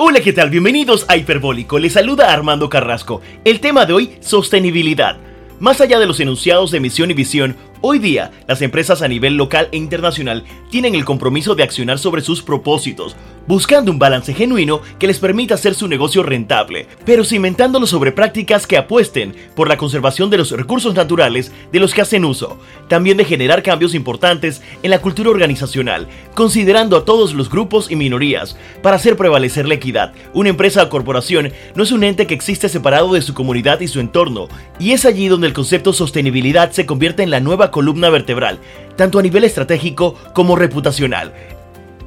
Hola, ¿qué tal? Bienvenidos a Hiperbólico. Les saluda Armando Carrasco. El tema de hoy, sostenibilidad. Más allá de los enunciados de misión y visión, Hoy día, las empresas a nivel local e internacional tienen el compromiso de accionar sobre sus propósitos, buscando un balance genuino que les permita hacer su negocio rentable, pero cimentándolo sobre prácticas que apuesten por la conservación de los recursos naturales de los que hacen uso, también de generar cambios importantes en la cultura organizacional, considerando a todos los grupos y minorías, para hacer prevalecer la equidad. Una empresa o corporación no es un ente que existe separado de su comunidad y su entorno, y es allí donde el concepto sostenibilidad se convierte en la nueva columna vertebral, tanto a nivel estratégico como reputacional.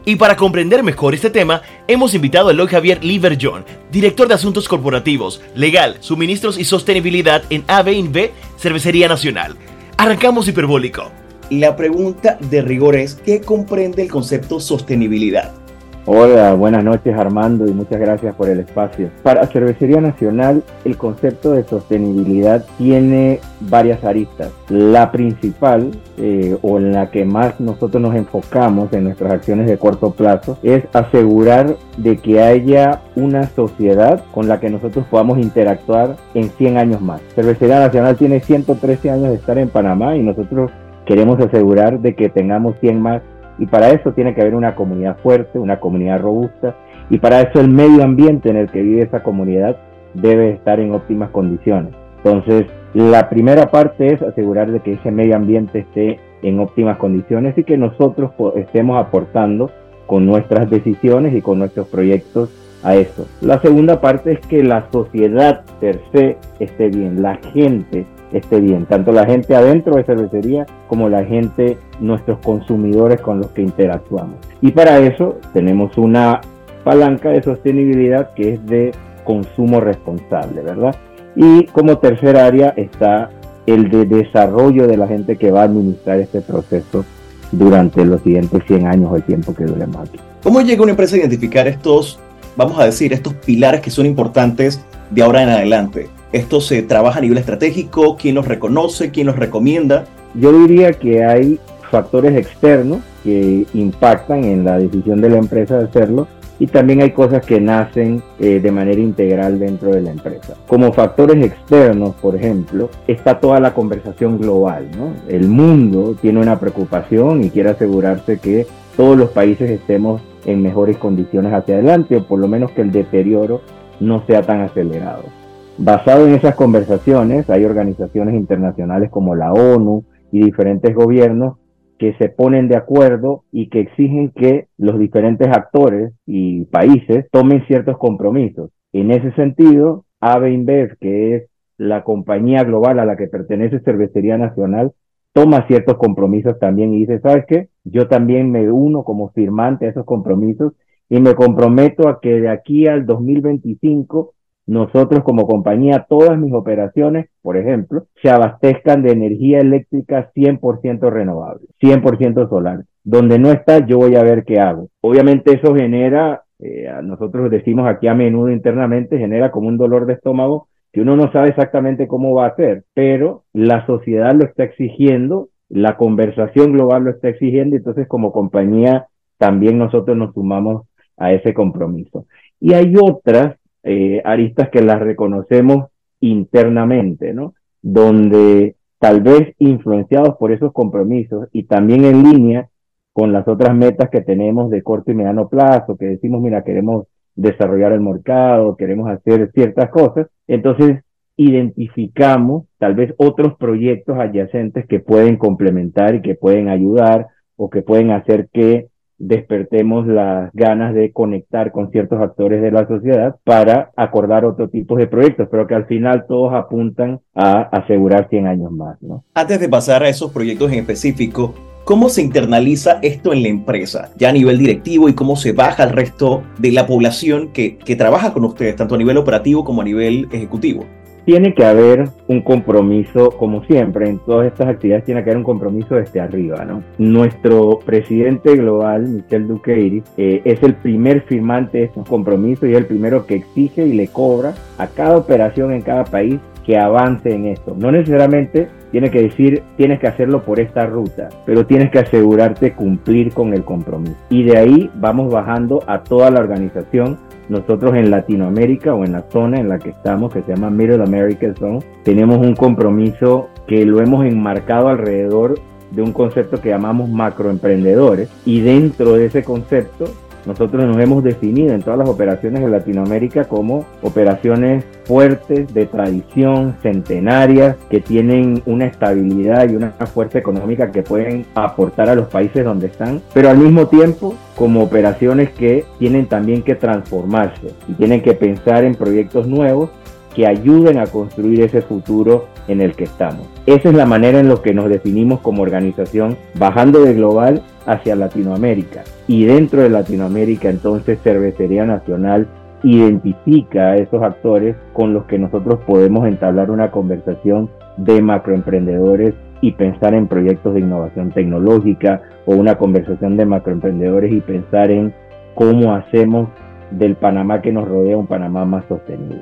Y para comprender mejor este tema, hemos invitado a Eloy Javier Liverjohn, director de Asuntos Corporativos, Legal, Suministros y Sostenibilidad en AB Cervecería Nacional. Arrancamos hiperbólico. La pregunta de rigor es, ¿qué comprende el concepto sostenibilidad? Hola, buenas noches Armando y muchas gracias por el espacio. Para Cervecería Nacional el concepto de sostenibilidad tiene varias aristas. La principal eh, o en la que más nosotros nos enfocamos en nuestras acciones de corto plazo es asegurar de que haya una sociedad con la que nosotros podamos interactuar en 100 años más. Cervecería Nacional tiene 113 años de estar en Panamá y nosotros queremos asegurar de que tengamos 100 más y para eso tiene que haber una comunidad fuerte, una comunidad robusta. Y para eso el medio ambiente en el que vive esa comunidad debe estar en óptimas condiciones. Entonces, la primera parte es asegurar de que ese medio ambiente esté en óptimas condiciones y que nosotros estemos aportando con nuestras decisiones y con nuestros proyectos a eso. La segunda parte es que la sociedad per se esté bien, la gente esté bien, tanto la gente adentro de cervecería como la gente, nuestros consumidores con los que interactuamos. Y para eso tenemos una palanca de sostenibilidad que es de consumo responsable, ¿verdad? Y como tercer área está el de desarrollo de la gente que va a administrar este proceso durante los siguientes 100 años o el tiempo que dure más. ¿Cómo llega una empresa a identificar estos, vamos a decir, estos pilares que son importantes de ahora en adelante? ¿Esto se trabaja a nivel estratégico? ¿Quién los reconoce? ¿Quién los recomienda? Yo diría que hay factores externos que impactan en la decisión de la empresa de hacerlo y también hay cosas que nacen eh, de manera integral dentro de la empresa. Como factores externos, por ejemplo, está toda la conversación global. ¿no? El mundo tiene una preocupación y quiere asegurarse que todos los países estemos en mejores condiciones hacia adelante o por lo menos que el deterioro no sea tan acelerado. Basado en esas conversaciones, hay organizaciones internacionales como la ONU y diferentes gobiernos que se ponen de acuerdo y que exigen que los diferentes actores y países tomen ciertos compromisos. En ese sentido, AB InBev, que es la compañía global a la que pertenece Cervecería Nacional, toma ciertos compromisos también y dice, ¿sabes qué? Yo también me uno como firmante a esos compromisos y me comprometo a que de aquí al 2025 nosotros como compañía, todas mis operaciones, por ejemplo, se abastezcan de energía eléctrica 100% renovable, 100% solar. Donde no está, yo voy a ver qué hago. Obviamente eso genera, eh, nosotros decimos aquí a menudo internamente, genera como un dolor de estómago que uno no sabe exactamente cómo va a hacer, pero la sociedad lo está exigiendo, la conversación global lo está exigiendo, entonces como compañía también nosotros nos sumamos a ese compromiso. Y hay otras eh, aristas que las reconocemos internamente, ¿no? Donde tal vez influenciados por esos compromisos y también en línea con las otras metas que tenemos de corto y mediano plazo, que decimos, mira, queremos desarrollar el mercado, queremos hacer ciertas cosas, entonces identificamos tal vez otros proyectos adyacentes que pueden complementar y que pueden ayudar o que pueden hacer que despertemos las ganas de conectar con ciertos actores de la sociedad para acordar otro tipo de proyectos, pero que al final todos apuntan a asegurar 100 años más. Antes de pasar a esos proyectos en específico, ¿cómo se internaliza esto en la empresa, ya a nivel directivo y cómo se baja al resto de la población que, que trabaja con ustedes, tanto a nivel operativo como a nivel ejecutivo? Tiene que haber un compromiso, como siempre, en todas estas actividades tiene que haber un compromiso desde arriba, ¿no? Nuestro presidente global, Michel Duqueiri, eh, es el primer firmante de estos compromisos y es el primero que exige y le cobra a cada operación en cada país que avance en esto. No necesariamente tiene que decir tienes que hacerlo por esta ruta, pero tienes que asegurarte cumplir con el compromiso. Y de ahí vamos bajando a toda la organización. Nosotros en Latinoamérica o en la zona en la que estamos, que se llama Middle America Zone, tenemos un compromiso que lo hemos enmarcado alrededor de un concepto que llamamos macroemprendedores y dentro de ese concepto nosotros nos hemos definido en todas las operaciones de Latinoamérica como operaciones fuertes, de tradición, centenarias, que tienen una estabilidad y una fuerza económica que pueden aportar a los países donde están, pero al mismo tiempo como operaciones que tienen también que transformarse y tienen que pensar en proyectos nuevos que ayuden a construir ese futuro en el que estamos. Esa es la manera en la que nos definimos como organización, bajando de global hacia Latinoamérica. Y dentro de Latinoamérica, entonces, Cervecería Nacional identifica a esos actores con los que nosotros podemos entablar una conversación de macroemprendedores y pensar en proyectos de innovación tecnológica o una conversación de macroemprendedores y pensar en cómo hacemos del Panamá que nos rodea un Panamá más sostenible.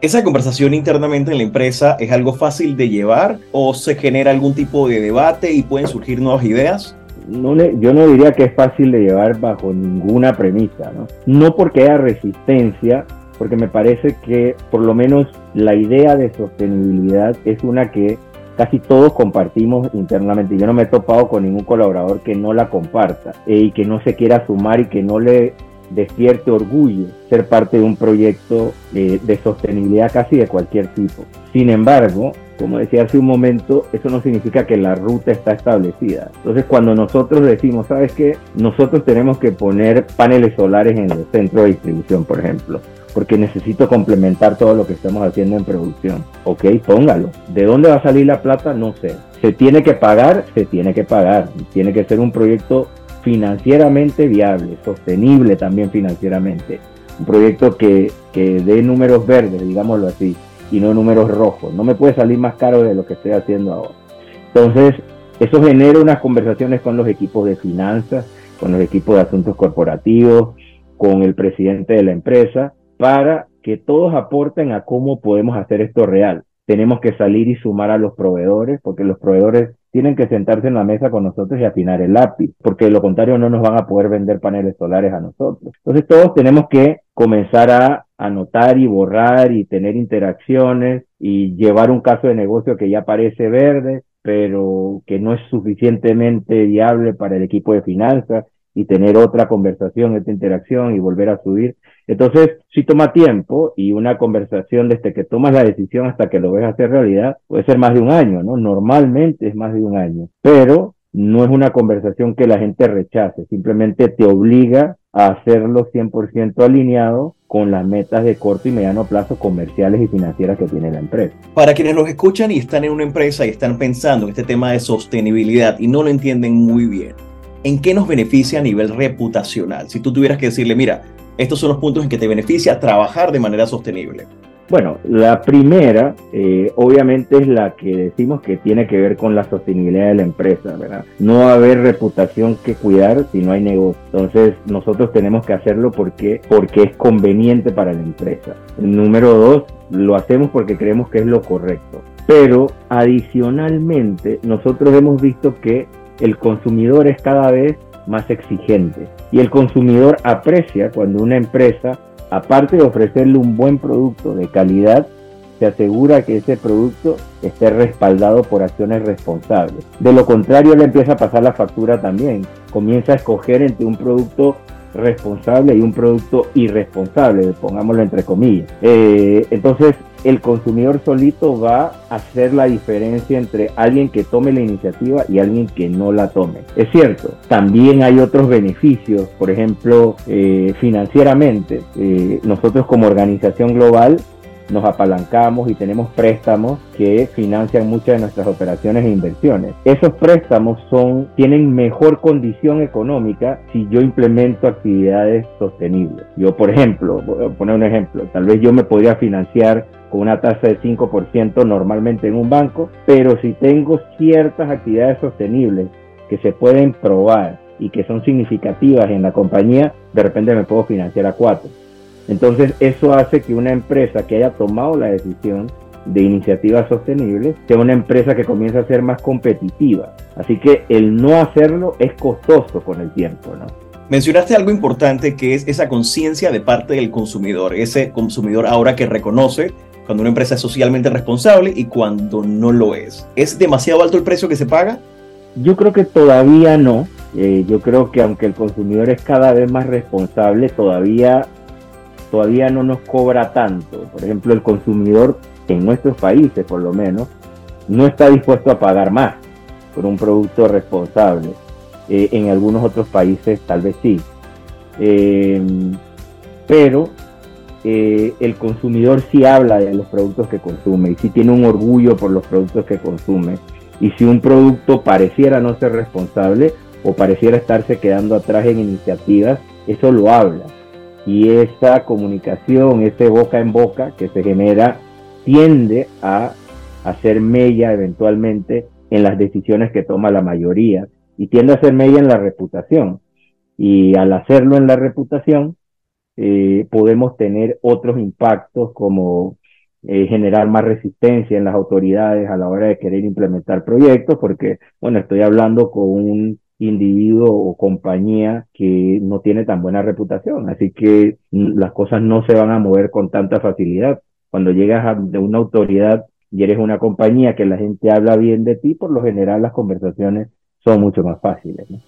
¿Esa conversación internamente en la empresa es algo fácil de llevar o se genera algún tipo de debate y pueden surgir nuevas ideas? No yo no diría que es fácil de llevar bajo ninguna premisa, ¿no? No porque haya resistencia, porque me parece que por lo menos la idea de sostenibilidad es una que casi todos compartimos internamente. Yo no me he topado con ningún colaborador que no la comparta eh, y que no se quiera sumar y que no le despierte orgullo ser parte de un proyecto eh, de sostenibilidad casi de cualquier tipo. Sin embargo, como decía hace un momento, eso no significa que la ruta está establecida. Entonces, cuando nosotros decimos, ¿sabes qué? Nosotros tenemos que poner paneles solares en el centro de distribución, por ejemplo, porque necesito complementar todo lo que estamos haciendo en producción. Ok, póngalo. ¿De dónde va a salir la plata? No sé. ¿Se tiene que pagar? Se tiene que pagar. Tiene que ser un proyecto financieramente viable, sostenible también financieramente. Un proyecto que, que dé números verdes, digámoslo así, y no números rojos. No me puede salir más caro de lo que estoy haciendo ahora. Entonces, eso genera unas conversaciones con los equipos de finanzas, con los equipos de asuntos corporativos, con el presidente de la empresa, para que todos aporten a cómo podemos hacer esto real. Tenemos que salir y sumar a los proveedores, porque los proveedores tienen que sentarse en la mesa con nosotros y afinar el lápiz, porque de lo contrario no nos van a poder vender paneles solares a nosotros. Entonces todos tenemos que comenzar a anotar y borrar y tener interacciones y llevar un caso de negocio que ya parece verde, pero que no es suficientemente viable para el equipo de finanzas y tener otra conversación, esta interacción y volver a subir. Entonces, si toma tiempo y una conversación desde que tomas la decisión hasta que lo ves hacer realidad, puede ser más de un año, ¿no? Normalmente es más de un año, pero no es una conversación que la gente rechace, simplemente te obliga a hacerlo 100% alineado con las metas de corto y mediano plazo comerciales y financieras que tiene la empresa. Para quienes nos escuchan y están en una empresa y están pensando en este tema de sostenibilidad y no lo entienden muy bien, ¿en qué nos beneficia a nivel reputacional? Si tú tuvieras que decirle, mira, estos son los puntos en que te beneficia trabajar de manera sostenible. Bueno, la primera, eh, obviamente, es la que decimos que tiene que ver con la sostenibilidad de la empresa, ¿verdad? No va a haber reputación que cuidar si no hay negocio. Entonces, nosotros tenemos que hacerlo porque, porque es conveniente para la empresa. número dos, lo hacemos porque creemos que es lo correcto. Pero, adicionalmente, nosotros hemos visto que el consumidor es cada vez más exigente y el consumidor aprecia cuando una empresa, aparte de ofrecerle un buen producto de calidad, se asegura que ese producto esté respaldado por acciones responsables. De lo contrario, le empieza a pasar la factura también. Comienza a escoger entre un producto responsable y un producto irresponsable, pongámoslo entre comillas. Eh, entonces, el consumidor solito va a hacer la diferencia entre alguien que tome la iniciativa y alguien que no la tome. Es cierto, también hay otros beneficios, por ejemplo, eh, financieramente. Eh, nosotros como organización global nos apalancamos y tenemos préstamos que financian muchas de nuestras operaciones e inversiones. Esos préstamos son, tienen mejor condición económica si yo implemento actividades sostenibles. Yo, por ejemplo, voy a poner un ejemplo, tal vez yo me podría financiar una tasa de 5% normalmente en un banco, pero si tengo ciertas actividades sostenibles que se pueden probar y que son significativas en la compañía, de repente me puedo financiar a 4. Entonces eso hace que una empresa que haya tomado la decisión de iniciativas sostenibles, sea una empresa que comienza a ser más competitiva. Así que el no hacerlo es costoso con el tiempo, ¿no? Mencionaste algo importante que es esa conciencia de parte del consumidor, ese consumidor ahora que reconoce cuando una empresa es socialmente responsable y cuando no lo es. ¿Es demasiado alto el precio que se paga? Yo creo que todavía no. Eh, yo creo que aunque el consumidor es cada vez más responsable, todavía, todavía no nos cobra tanto. Por ejemplo, el consumidor en nuestros países, por lo menos, no está dispuesto a pagar más por un producto responsable. Eh, en algunos otros países tal vez sí. Eh, pero el consumidor sí habla de los productos que consume y sí tiene un orgullo por los productos que consume. Y si un producto pareciera no ser responsable o pareciera estarse quedando atrás en iniciativas, eso lo habla. Y esa comunicación, ese boca en boca que se genera, tiende a hacer mella eventualmente en las decisiones que toma la mayoría y tiende a hacer mella en la reputación. Y al hacerlo en la reputación, eh, podemos tener otros impactos como eh, generar más resistencia en las autoridades a la hora de querer implementar proyectos, porque, bueno, estoy hablando con un individuo o compañía que no tiene tan buena reputación, así que las cosas no se van a mover con tanta facilidad. Cuando llegas a de una autoridad y eres una compañía que la gente habla bien de ti, por lo general las conversaciones son mucho más fáciles. ¿no?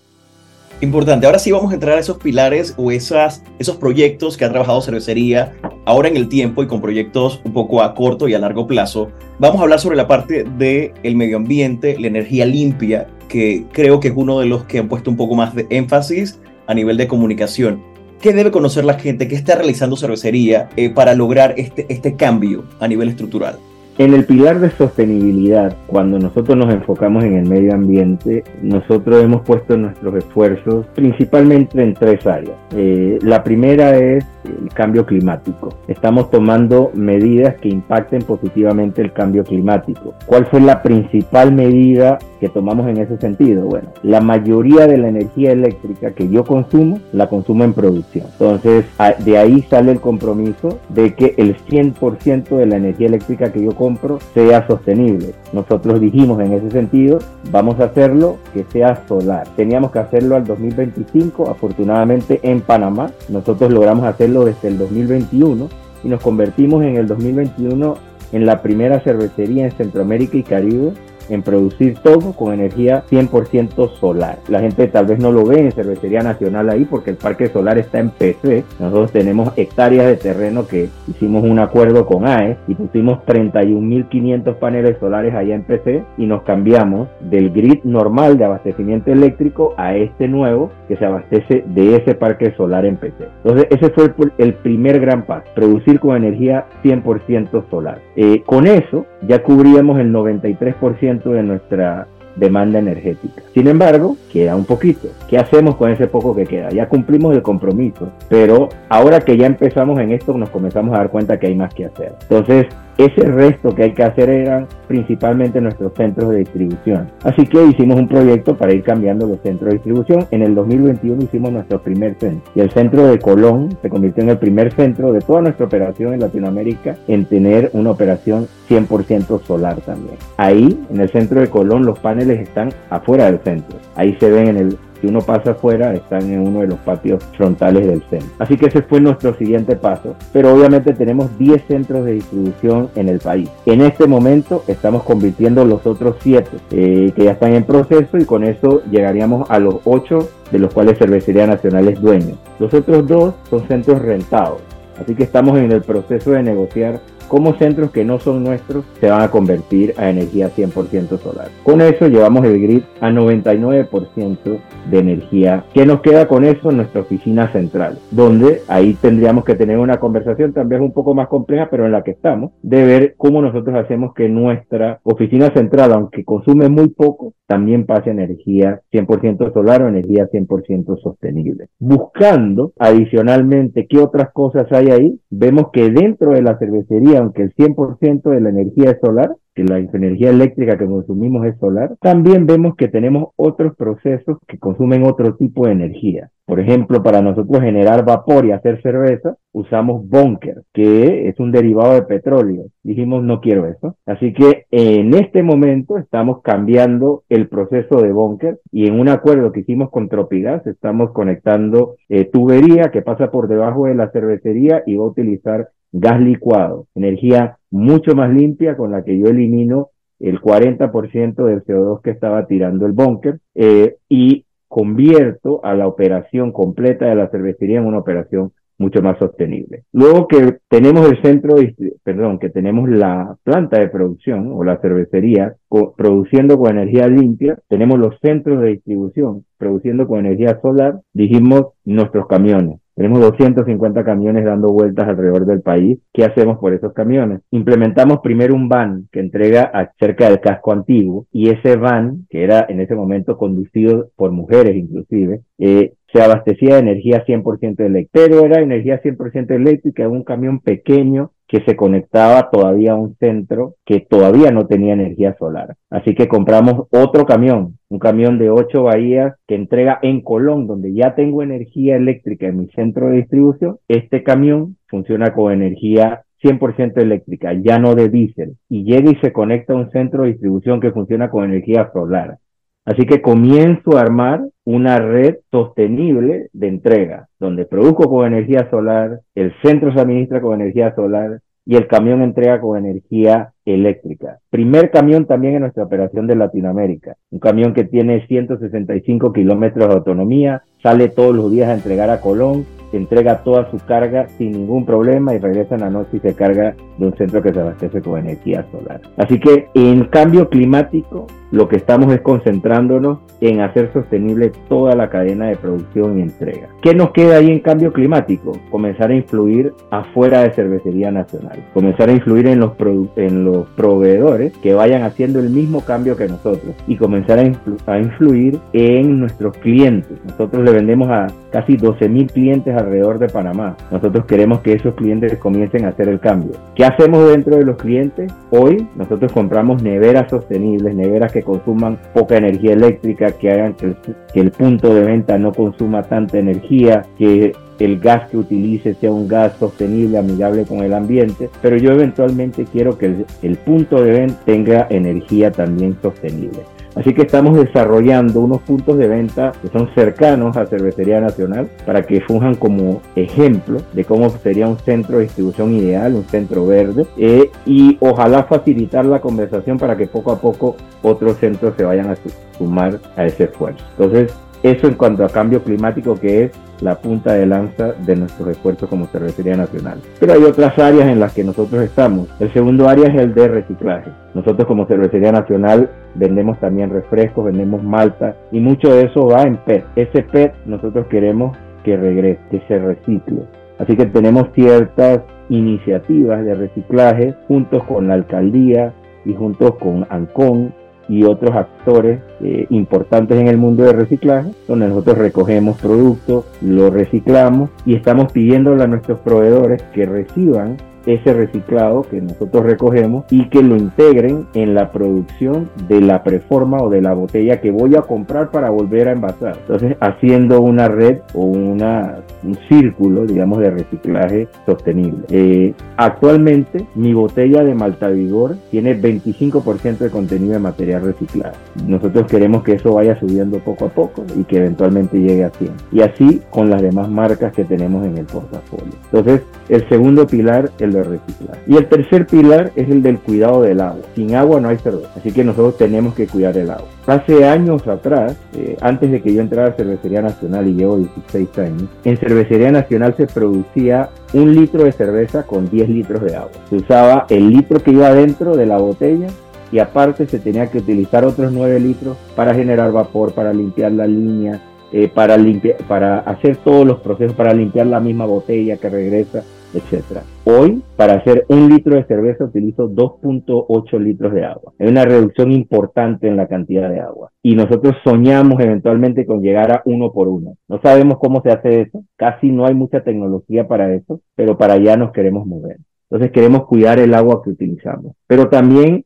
Importante, ahora sí vamos a entrar a esos pilares o esas, esos proyectos que ha trabajado Cervecería ahora en el tiempo y con proyectos un poco a corto y a largo plazo. Vamos a hablar sobre la parte del el medio ambiente, la energía limpia, que creo que es uno de los que han puesto un poco más de énfasis a nivel de comunicación. ¿Qué debe conocer la gente? ¿Qué está realizando Cervecería eh, para lograr este, este cambio a nivel estructural? En el pilar de sostenibilidad, cuando nosotros nos enfocamos en el medio ambiente, nosotros hemos puesto nuestros esfuerzos principalmente en tres áreas. Eh, la primera es el cambio climático. Estamos tomando medidas que impacten positivamente el cambio climático. ¿Cuál fue la principal medida que tomamos en ese sentido? Bueno, la mayoría de la energía eléctrica que yo consumo, la consumo en producción. Entonces, de ahí sale el compromiso de que el 100% de la energía eléctrica que yo consumo sea sostenible. Nosotros dijimos en ese sentido, vamos a hacerlo que sea solar. Teníamos que hacerlo al 2025, afortunadamente en Panamá, nosotros logramos hacerlo desde el 2021 y nos convertimos en el 2021 en la primera cervecería en Centroamérica y Caribe en producir todo con energía 100% solar. La gente tal vez no lo ve en Cervecería Nacional ahí porque el parque solar está en PC. Nosotros tenemos hectáreas de terreno que hicimos un acuerdo con AE y pusimos 31.500 paneles solares allá en PC y nos cambiamos del grid normal de abastecimiento eléctrico a este nuevo que se abastece de ese parque solar en PC. Entonces ese fue el, primer gran paso, producir con energía 100% solar. Eh, con eso ya cubríamos el 93% de nuestra demanda energética. Sin embargo, queda un poquito. ¿Qué hacemos con ese poco que queda? Ya cumplimos el compromiso, pero ahora que ya empezamos en esto, nos comenzamos a dar cuenta que hay más que hacer. Entonces, ese resto que hay que hacer eran principalmente nuestros centros de distribución. Así que hicimos un proyecto para ir cambiando los centros de distribución. En el 2021 hicimos nuestro primer centro. Y el centro de Colón se convirtió en el primer centro de toda nuestra operación en Latinoamérica en tener una operación 100% solar también. Ahí, en el centro de Colón, los paneles están afuera del centro. Ahí se ven en el si uno pasa afuera, están en uno de los patios frontales del centro. Así que ese fue nuestro siguiente paso. Pero obviamente tenemos 10 centros de distribución en el país. En este momento estamos convirtiendo los otros 7 eh, que ya están en proceso y con eso llegaríamos a los 8 de los cuales Cervecería Nacional es dueño. Los otros dos son centros rentados. Así que estamos en el proceso de negociar cómo centros que no son nuestros se van a convertir a energía 100% solar. Con eso llevamos el grid a 99% de energía. ¿Qué nos queda con eso? Nuestra oficina central, donde ahí tendríamos que tener una conversación también un poco más compleja, pero en la que estamos, de ver cómo nosotros hacemos que nuestra oficina central, aunque consume muy poco, también pase energía 100% solar o energía 100% sostenible. Buscando adicionalmente qué otras cosas hay ahí, vemos que dentro de la cervecería aunque el 100% de la energía es solar, que la energía eléctrica que consumimos es solar, también vemos que tenemos otros procesos que consumen otro tipo de energía. Por ejemplo, para nosotros generar vapor y hacer cerveza, usamos bunker, que es un derivado de petróleo. Dijimos, no quiero eso. Así que en este momento estamos cambiando el proceso de bunker y en un acuerdo que hicimos con Tropigas estamos conectando eh, tubería que pasa por debajo de la cervecería y va a utilizar gas licuado, energía mucho más limpia con la que yo elimino el 40% del CO2 que estaba tirando el búnker eh, y convierto a la operación completa de la cervecería en una operación mucho más sostenible. Luego que tenemos el centro, perdón, que tenemos la planta de producción o la cervecería produciendo con energía limpia, tenemos los centros de distribución produciendo con energía solar, dijimos nuestros camiones. Tenemos 250 camiones dando vueltas alrededor del país. ¿Qué hacemos por esos camiones? Implementamos primero un van que entrega cerca del casco antiguo y ese van, que era en ese momento conducido por mujeres inclusive, eh, se abastecía de energía 100% eléctrica, pero era energía 100% eléctrica, un camión pequeño que se conectaba todavía a un centro que todavía no tenía energía solar. Así que compramos otro camión, un camión de ocho bahías que entrega en Colón, donde ya tengo energía eléctrica en mi centro de distribución. Este camión funciona con energía 100% eléctrica, ya no de diésel, y llega y se conecta a un centro de distribución que funciona con energía solar. Así que comienzo a armar una red sostenible de entrega, donde produzco con energía solar, el centro se administra con energía solar y el camión entrega con energía eléctrica. Primer camión también en nuestra operación de Latinoamérica. Un camión que tiene 165 kilómetros de autonomía, sale todos los días a entregar a Colón, entrega toda su carga sin ningún problema y regresa en la noche y se carga de un centro que se abastece con energía solar. Así que en cambio climático lo que estamos es concentrándonos en hacer sostenible toda la cadena de producción y entrega. ¿Qué nos queda ahí en cambio climático? Comenzar a influir afuera de Cervecería Nacional, comenzar a influir en los, en los proveedores que vayan haciendo el mismo cambio que nosotros y comenzar a, a influir en nuestros clientes. Nosotros le vendemos a casi 12 mil clientes alrededor de Panamá. Nosotros queremos que esos clientes comiencen a hacer el cambio. ¿Qué hacemos dentro de los clientes? Hoy nosotros compramos neveras sostenibles, neveras que consuman poca energía eléctrica, que hagan que el, punto de venta no consuma tanta energía, que el gas que utilice sea un gas sostenible, amigable con el ambiente, pero yo eventualmente quiero que el punto de venta tenga energía también sostenible. Así que estamos desarrollando unos puntos de venta que son cercanos a Cervecería Nacional para que funjan como ejemplo de cómo sería un centro de distribución ideal, un centro verde, eh, y ojalá facilitar la conversación para que poco a poco otros centros se vayan a sumar a ese esfuerzo. Entonces, eso en cuanto a cambio climático que es la punta de lanza de nuestros esfuerzos como cervecería nacional. Pero hay otras áreas en las que nosotros estamos. El segundo área es el de reciclaje. Nosotros como cervecería nacional vendemos también refrescos, vendemos malta y mucho de eso va en PET. Ese PET nosotros queremos que regrese, que se recicle. Así que tenemos ciertas iniciativas de reciclaje juntos con la alcaldía y juntos con ANCON y otros actores eh, importantes en el mundo de reciclaje, donde nosotros recogemos productos, los reciclamos y estamos pidiéndole a nuestros proveedores que reciban ese reciclado que nosotros recogemos y que lo integren en la producción de la preforma o de la botella que voy a comprar para volver a envasar. Entonces, haciendo una red o una, un círculo, digamos, de reciclaje sostenible. Eh, actualmente, mi botella de Malta Vigor tiene 25% de contenido de material reciclado. Nosotros queremos que eso vaya subiendo poco a poco y que eventualmente llegue a 100. Y así con las demás marcas que tenemos en el portafolio. Entonces, el segundo pilar, el reciclar. Y el tercer pilar es el del cuidado del agua. Sin agua no hay cerveza, así que nosotros tenemos que cuidar el agua. Hace años atrás, eh, antes de que yo entrara a Cervecería Nacional y llevo 16 años, en Cervecería Nacional se producía un litro de cerveza con 10 litros de agua. Se usaba el litro que iba dentro de la botella y aparte se tenía que utilizar otros 9 litros para generar vapor, para limpiar la línea, eh, para, limpiar, para hacer todos los procesos, para limpiar la misma botella que regresa etcétera. Hoy, para hacer un litro de cerveza, utilizo 2.8 litros de agua. Es una reducción importante en la cantidad de agua. Y nosotros soñamos eventualmente con llegar a uno por uno. No sabemos cómo se hace eso. Casi no hay mucha tecnología para eso, pero para allá nos queremos mover. Entonces queremos cuidar el agua que utilizamos, pero también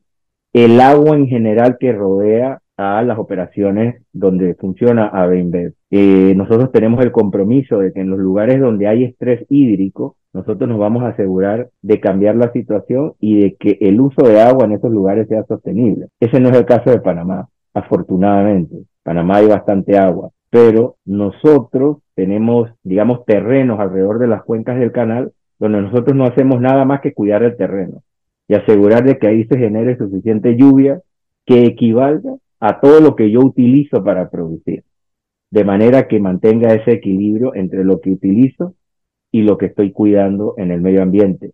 el agua en general que rodea a las operaciones donde funciona Avenbed. Eh, nosotros tenemos el compromiso de que en los lugares donde hay estrés hídrico, nosotros nos vamos a asegurar de cambiar la situación y de que el uso de agua en esos lugares sea sostenible. Ese no es el caso de Panamá, afortunadamente. Panamá hay bastante agua, pero nosotros tenemos, digamos, terrenos alrededor de las cuencas del canal donde nosotros no hacemos nada más que cuidar el terreno y asegurar de que ahí se genere suficiente lluvia que equivalga a todo lo que yo utilizo para producir, de manera que mantenga ese equilibrio entre lo que utilizo y lo que estoy cuidando en el medio ambiente.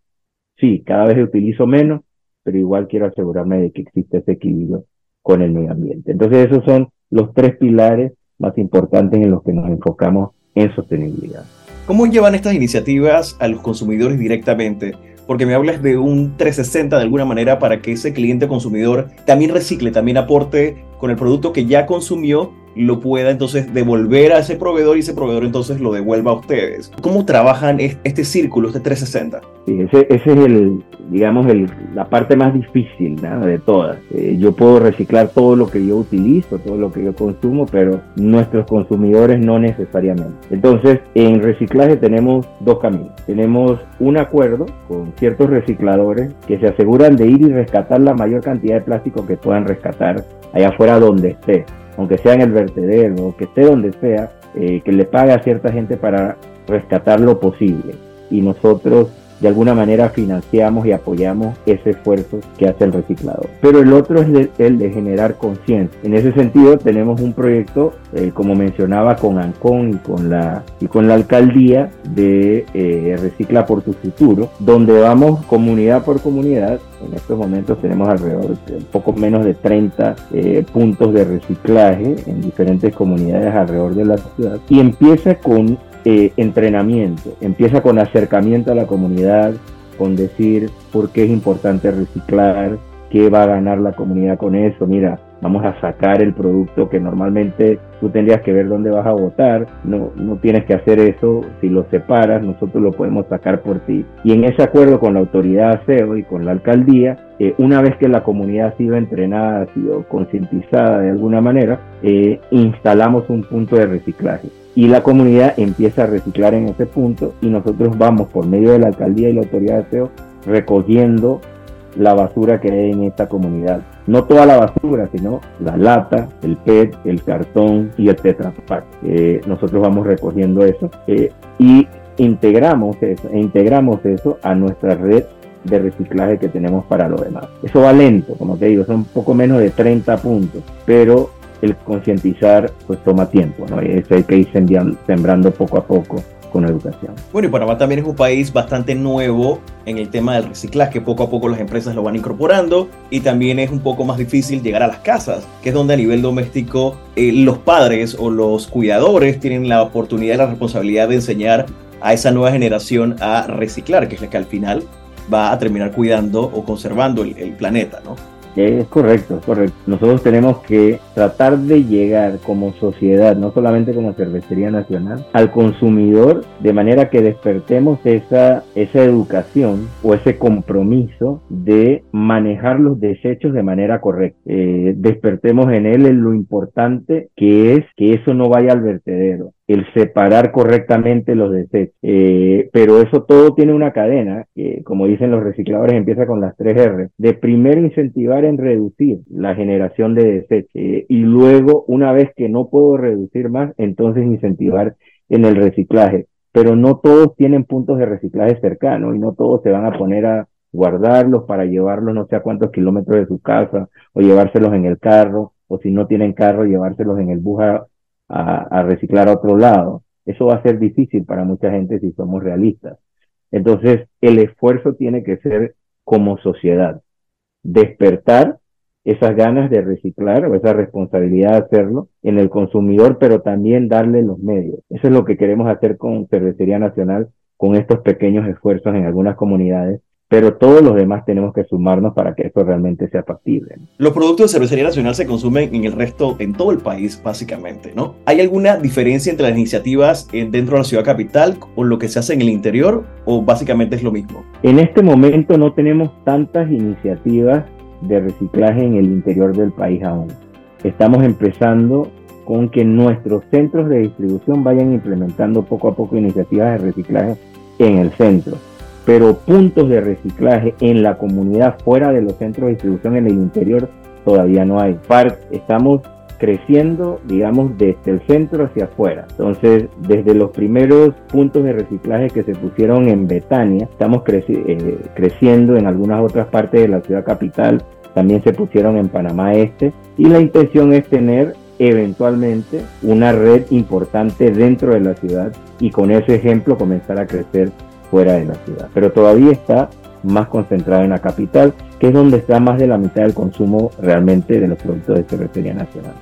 Sí, cada vez utilizo menos, pero igual quiero asegurarme de que existe ese equilibrio con el medio ambiente. Entonces esos son los tres pilares más importantes en los que nos enfocamos en sostenibilidad. ¿Cómo llevan estas iniciativas a los consumidores directamente? Porque me hablas de un 360 de alguna manera para que ese cliente consumidor también recicle, también aporte con el producto que ya consumió lo pueda entonces devolver a ese proveedor y ese proveedor entonces lo devuelva a ustedes. ¿Cómo trabajan este círculo, este 360? Sí, ese, ese es el, digamos, el, la parte más difícil de todas. Eh, yo puedo reciclar todo lo que yo utilizo, todo lo que yo consumo, pero nuestros consumidores no necesariamente. Entonces, en reciclaje tenemos dos caminos. Tenemos un acuerdo con ciertos recicladores que se aseguran de ir y rescatar la mayor cantidad de plástico que puedan rescatar allá afuera donde esté aunque sea en el vertedero, que esté donde sea, eh, que le pague a cierta gente para rescatar lo posible. Y nosotros de alguna manera financiamos y apoyamos ese esfuerzo que hace el reciclador. Pero el otro es el de generar conciencia. En ese sentido tenemos un proyecto, eh, como mencionaba, con ANCON y con la, y con la alcaldía de eh, Recicla por tu futuro, donde vamos comunidad por comunidad. En estos momentos tenemos alrededor de poco menos de 30 eh, puntos de reciclaje en diferentes comunidades alrededor de la ciudad. Y empieza con eh, entrenamiento, empieza con acercamiento a la comunidad, con decir por qué es importante reciclar, qué va a ganar la comunidad con eso. Mira, vamos a sacar el producto que normalmente tú tendrías que ver dónde vas a votar, no, no tienes que hacer eso, si lo separas, nosotros lo podemos sacar por ti. Y en ese acuerdo con la autoridad ASEO y con la alcaldía, eh, una vez que la comunidad ha sido entrenada, ha sido concientizada de alguna manera, eh, instalamos un punto de reciclaje y la comunidad empieza a reciclar en ese punto y nosotros vamos por medio de la alcaldía y la autoridad de aseo recogiendo la basura que hay en esta comunidad. No toda la basura, sino la lata, el PET, el cartón y el Tetra eh, nosotros vamos recogiendo eso eh, y integramos eso, e integramos eso a nuestra red de reciclaje que tenemos para lo demás. Eso va lento, como te digo, son poco menos de 30 puntos, pero el concientizar pues toma tiempo, ¿no? Y eso hay que ir sembrando poco a poco con educación. Bueno, y Panamá también es un país bastante nuevo en el tema del reciclaje, poco a poco las empresas lo van incorporando y también es un poco más difícil llegar a las casas, que es donde a nivel doméstico eh, los padres o los cuidadores tienen la oportunidad y la responsabilidad de enseñar a esa nueva generación a reciclar, que es la que al final va a terminar cuidando o conservando el, el planeta, ¿no? Es correcto, es correcto. Nosotros tenemos que tratar de llegar como sociedad, no solamente como cervecería nacional, al consumidor de manera que despertemos esa, esa educación o ese compromiso de manejar los desechos de manera correcta. Eh, despertemos en él en lo importante que es que eso no vaya al vertedero el separar correctamente los desechos. Eh, pero eso todo tiene una cadena, que como dicen los recicladores, empieza con las tres R. De primero incentivar en reducir la generación de desechos eh, y luego, una vez que no puedo reducir más, entonces incentivar en el reciclaje. Pero no todos tienen puntos de reciclaje cercanos y no todos se van a poner a guardarlos para llevarlos no sé a cuántos kilómetros de su casa o llevárselos en el carro o si no tienen carro llevárselos en el bus reciclar a otro lado. Eso va a ser difícil para mucha gente si somos realistas. Entonces, el esfuerzo tiene que ser como sociedad, despertar esas ganas de reciclar o esa responsabilidad de hacerlo en el consumidor, pero también darle los medios. Eso es lo que queremos hacer con Cervecería Nacional, con estos pequeños esfuerzos en algunas comunidades pero todos los demás tenemos que sumarnos para que eso realmente sea factible. Los productos de Cervecería Nacional se consumen en el resto, en todo el país, básicamente, ¿no? ¿Hay alguna diferencia entre las iniciativas dentro de la ciudad capital o lo que se hace en el interior o básicamente es lo mismo? En este momento no tenemos tantas iniciativas de reciclaje en el interior del país aún. Estamos empezando con que nuestros centros de distribución vayan implementando poco a poco iniciativas de reciclaje en el centro. Pero puntos de reciclaje en la comunidad fuera de los centros de distribución en el interior todavía no hay. Estamos creciendo, digamos, desde el centro hacia afuera. Entonces, desde los primeros puntos de reciclaje que se pusieron en Betania, estamos eh, creciendo en algunas otras partes de la ciudad capital, también se pusieron en Panamá Este, y la intención es tener eventualmente una red importante dentro de la ciudad y con ese ejemplo comenzar a crecer fuera de la ciudad. Pero todavía está más concentrada en la capital, que es donde está más de la mitad del consumo realmente de los productos de cervecería nacional.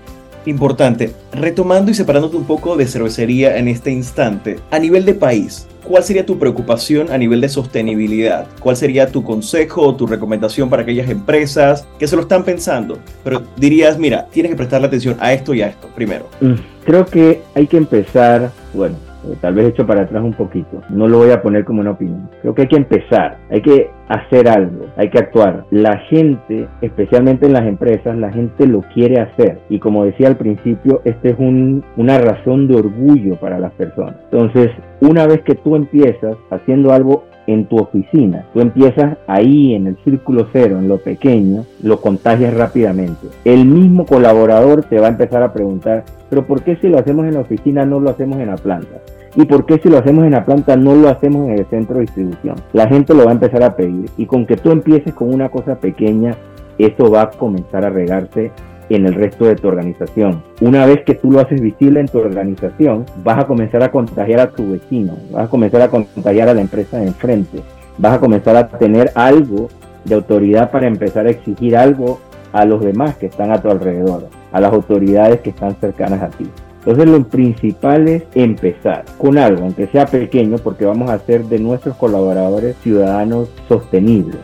Importante, retomando y separándote un poco de cervecería en este instante, a nivel de país, ¿cuál sería tu preocupación a nivel de sostenibilidad? ¿Cuál sería tu consejo o tu recomendación para aquellas empresas que se lo están pensando? Pero dirías, mira, tienes que prestarle atención a esto y a esto primero. Mm, creo que hay que empezar, bueno, tal vez hecho para atrás un poquito. No lo voy a poner como una opinión. Creo que hay que empezar, hay que hacer algo, hay que actuar. La gente, especialmente en las empresas, la gente lo quiere hacer. Y como decía al principio, esta es una razón de orgullo para las personas. Entonces, una vez que tú empiezas haciendo algo en tu oficina. Tú empiezas ahí en el círculo cero, en lo pequeño, lo contagias rápidamente. El mismo colaborador te va a empezar a preguntar, pero ¿por qué si lo hacemos en la oficina no lo hacemos en la planta? ¿Y por qué si lo hacemos en la planta no lo hacemos en el centro de distribución? La gente lo va a empezar a pedir y con que tú empieces con una cosa pequeña, eso va a comenzar a regarse en el resto de tu organización. Una vez que tú lo haces visible en tu organización, vas a comenzar a contagiar a tu vecino, vas a comenzar a contagiar a la empresa de enfrente, vas a comenzar a tener algo de autoridad para empezar a exigir algo a los demás que están a tu alrededor, a las autoridades que están cercanas a ti. Entonces lo principal es empezar con algo, aunque sea pequeño, porque vamos a hacer de nuestros colaboradores ciudadanos sostenibles.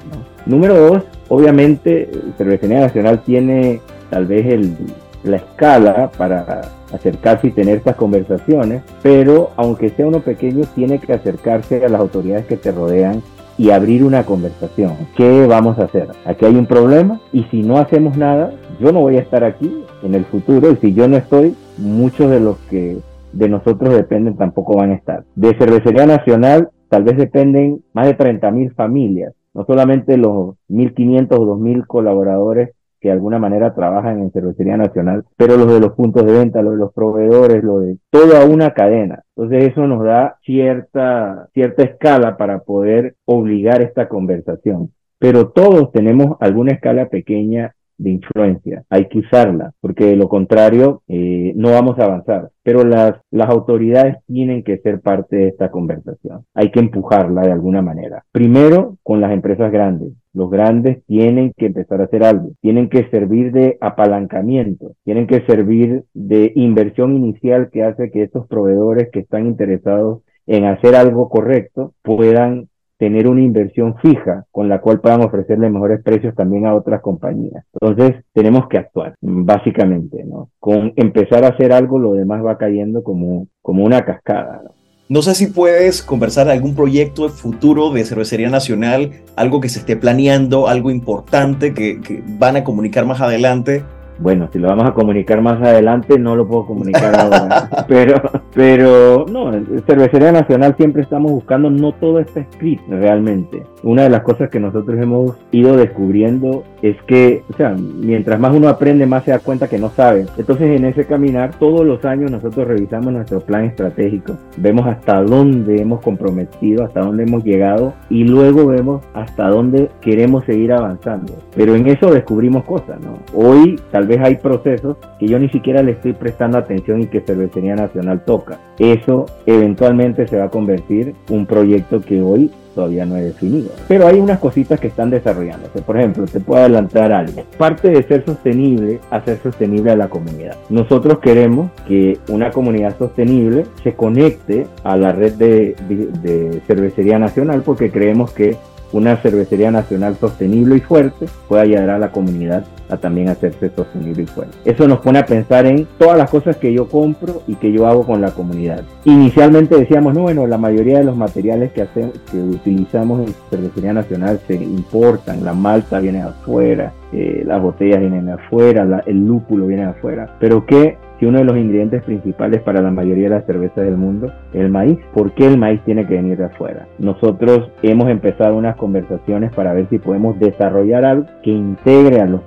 Número dos, obviamente Cervecería Nacional tiene tal vez el, la escala para acercarse y tener estas conversaciones, pero aunque sea uno pequeño, tiene que acercarse a las autoridades que te rodean y abrir una conversación. ¿Qué vamos a hacer? Aquí hay un problema y si no hacemos nada, yo no voy a estar aquí en el futuro y si yo no estoy, muchos de los que de nosotros dependen tampoco van a estar. De Cervecería Nacional tal vez dependen más de 30 mil familias, no solamente los 1.500 o 2.000 colaboradores que de alguna manera trabajan en Cervecería Nacional, pero los de los puntos de venta, los de los proveedores, lo de toda una cadena. Entonces eso nos da cierta, cierta escala para poder obligar esta conversación. Pero todos tenemos alguna escala pequeña de influencia. Hay que usarla, porque de lo contrario eh, no vamos a avanzar. Pero las, las autoridades tienen que ser parte de esta conversación. Hay que empujarla de alguna manera. Primero, con las empresas grandes. Los grandes tienen que empezar a hacer algo, tienen que servir de apalancamiento, tienen que servir de inversión inicial que hace que estos proveedores que están interesados en hacer algo correcto puedan tener una inversión fija con la cual puedan ofrecerle mejores precios también a otras compañías. Entonces, tenemos que actuar, básicamente, ¿no? Con empezar a hacer algo, lo demás va cayendo como, como una cascada, ¿no? No sé si puedes conversar algún proyecto futuro de Cervecería Nacional, algo que se esté planeando, algo importante que, que van a comunicar más adelante bueno, si lo vamos a comunicar más adelante, no lo puedo comunicar ahora. pero, pero, no, Cervecería Nacional siempre estamos buscando, no todo está escrito realmente. Una de las cosas que nosotros hemos ido descubriendo es que, o sea, mientras más uno aprende, más se da cuenta que no sabe. Entonces, en ese caminar, todos los años nosotros revisamos nuestro plan estratégico, vemos hasta dónde hemos comprometido, hasta dónde hemos llegado y luego vemos hasta dónde queremos seguir avanzando. Pero en eso descubrimos cosas, ¿no? Hoy, tal vez hay procesos que yo ni siquiera le estoy prestando atención y que Cervecería Nacional toca. Eso eventualmente se va a convertir en un proyecto que hoy todavía no he definido. Pero hay unas cositas que están desarrollándose. Por ejemplo, te puedo adelantar algo. Parte de ser sostenible a ser sostenible a la comunidad. Nosotros queremos que una comunidad sostenible se conecte a la red de, de cervecería nacional porque creemos que una cervecería nacional sostenible y fuerte pueda ayudar a la comunidad a también hacerse sostenible y fuerte. Eso nos pone a pensar en todas las cosas que yo compro y que yo hago con la comunidad. Inicialmente decíamos, no, bueno, la mayoría de los materiales que, hacemos, que utilizamos en cervecería nacional se importan, la malta viene afuera, eh, las botellas vienen afuera, el lúpulo viene afuera, pero que que uno de los ingredientes principales para la mayoría de las cervezas del mundo el maíz. ¿Por qué el maíz tiene que venir de afuera? Nosotros hemos empezado unas conversaciones para ver si podemos desarrollar algo que integre a los,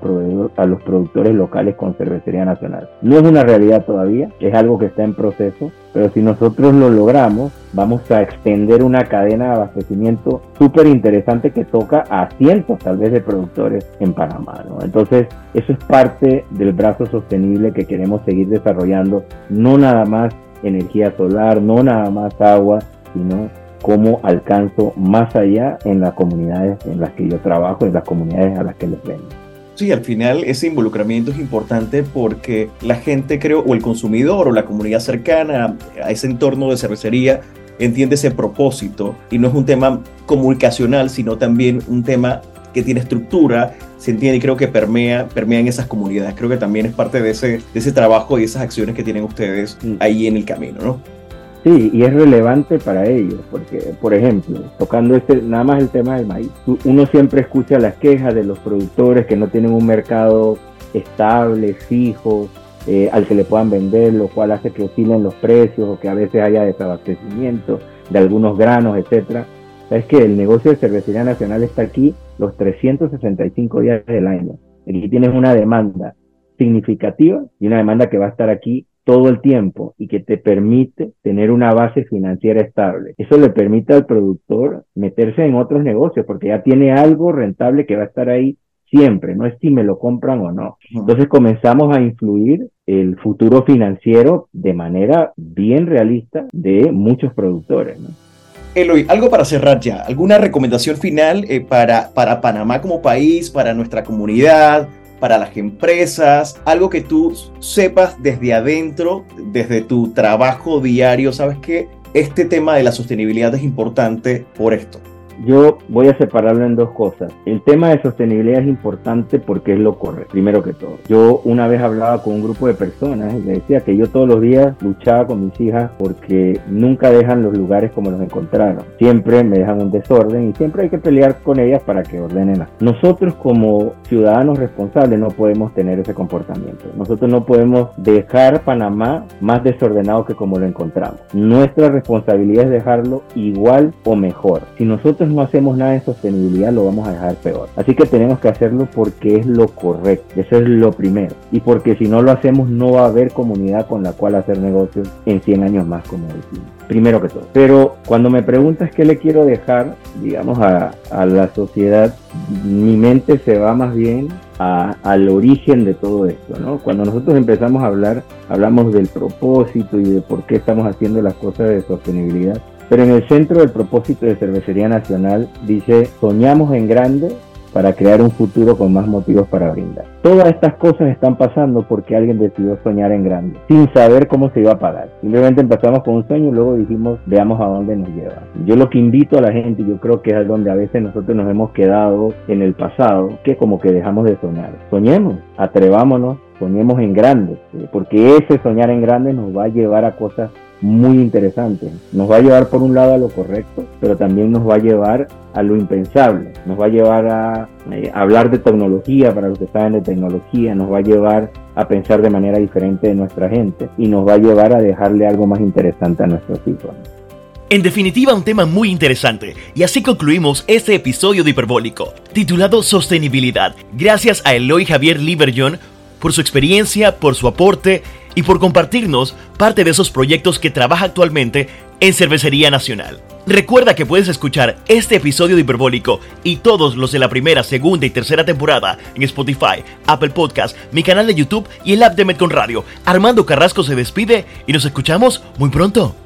a los productores locales con cervecería nacional. No es una realidad todavía, es algo que está en proceso, pero si nosotros lo logramos, vamos a extender una cadena de abastecimiento súper interesante que toca a cientos tal vez de productores en Panamá. Entonces, eso es parte del brazo sostenible que queremos seguir desarrollando, no nada más energía solar, no nada más agua, sino cómo alcanzo más allá en las comunidades en las que yo trabajo, en las comunidades a las que les vendo. Sí, al final ese involucramiento es importante porque la gente, creo, o el consumidor o la comunidad cercana a ese entorno de cervecería entiende ese propósito y no es un tema comunicacional, sino también un tema que tiene estructura, se entiende y creo que permea, permea en esas comunidades. Creo que también es parte de ese, de ese trabajo y esas acciones que tienen ustedes mm. ahí en el camino, ¿no? Sí, y es relevante para ellos, porque, por ejemplo, tocando este, nada más el tema del maíz, uno siempre escucha las quejas de los productores que no tienen un mercado estable, fijo, eh, al que le puedan vender, lo cual hace que oscilen los precios o que a veces haya desabastecimiento de algunos granos, etcétera. Es que el negocio de cervecería nacional está aquí los 365 días del año. Aquí tienes una demanda significativa y una demanda que va a estar aquí todo el tiempo y que te permite tener una base financiera estable. Eso le permite al productor meterse en otros negocios porque ya tiene algo rentable que va a estar ahí siempre, no es si me lo compran o no. Entonces comenzamos a influir el futuro financiero de manera bien realista de muchos productores. Eloy, algo para cerrar ya, alguna recomendación final eh, para, para Panamá como país, para nuestra comunidad, para las empresas, algo que tú sepas desde adentro, desde tu trabajo diario, sabes que este tema de la sostenibilidad es importante por esto. Yo voy a separarlo en dos cosas. El tema de sostenibilidad es importante porque es lo correcto, primero que todo. Yo una vez hablaba con un grupo de personas y le decía que yo todos los días luchaba con mis hijas porque nunca dejan los lugares como los encontraron. Siempre me dejan un desorden y siempre hay que pelear con ellas para que ordenen. Nosotros como ciudadanos responsables no podemos tener ese comportamiento. Nosotros no podemos dejar Panamá más desordenado que como lo encontramos. Nuestra responsabilidad es dejarlo igual o mejor. Si nosotros no hacemos nada de sostenibilidad, lo vamos a dejar peor. Así que tenemos que hacerlo porque es lo correcto. Eso es lo primero. Y porque si no lo hacemos, no va a haber comunidad con la cual hacer negocios en 100 años más, como decimos. Primero que todo. Pero cuando me preguntas qué le quiero dejar, digamos, a, a la sociedad, mi mente se va más bien a, al origen de todo esto, ¿no? Cuando nosotros empezamos a hablar, hablamos del propósito y de por qué estamos haciendo las cosas de sostenibilidad. Pero en el centro del propósito de Cervecería Nacional dice, soñamos en grande para crear un futuro con más motivos para brindar. Todas estas cosas están pasando porque alguien decidió soñar en grande, sin saber cómo se iba a pagar. Simplemente empezamos con un sueño y luego dijimos, veamos a dónde nos lleva. Yo lo que invito a la gente, yo creo que es donde a veces nosotros nos hemos quedado en el pasado, que como que dejamos de soñar. Soñemos, atrevámonos, soñemos en grande, porque ese soñar en grande nos va a llevar a cosas muy interesante. Nos va a llevar por un lado a lo correcto, pero también nos va a llevar a lo impensable. Nos va a llevar a, eh, hablar de tecnología para los que saben de tecnología, nos va a llevar a pensar de manera diferente de nuestra gente y nos va a llevar a dejarle algo más interesante a nuestros hijos. En definitiva, un tema muy interesante. Y así concluimos este episodio de Hiperbólico, titulado Sostenibilidad. Gracias a Eloy Javier Liberjon por su experiencia, por su aporte y por compartirnos parte de esos proyectos que trabaja actualmente en Cervecería Nacional. Recuerda que puedes escuchar este episodio de Hiperbólico y todos los de la primera, segunda y tercera temporada en Spotify, Apple Podcast, mi canal de YouTube y el app de Metcon Radio. Armando Carrasco se despide y nos escuchamos muy pronto.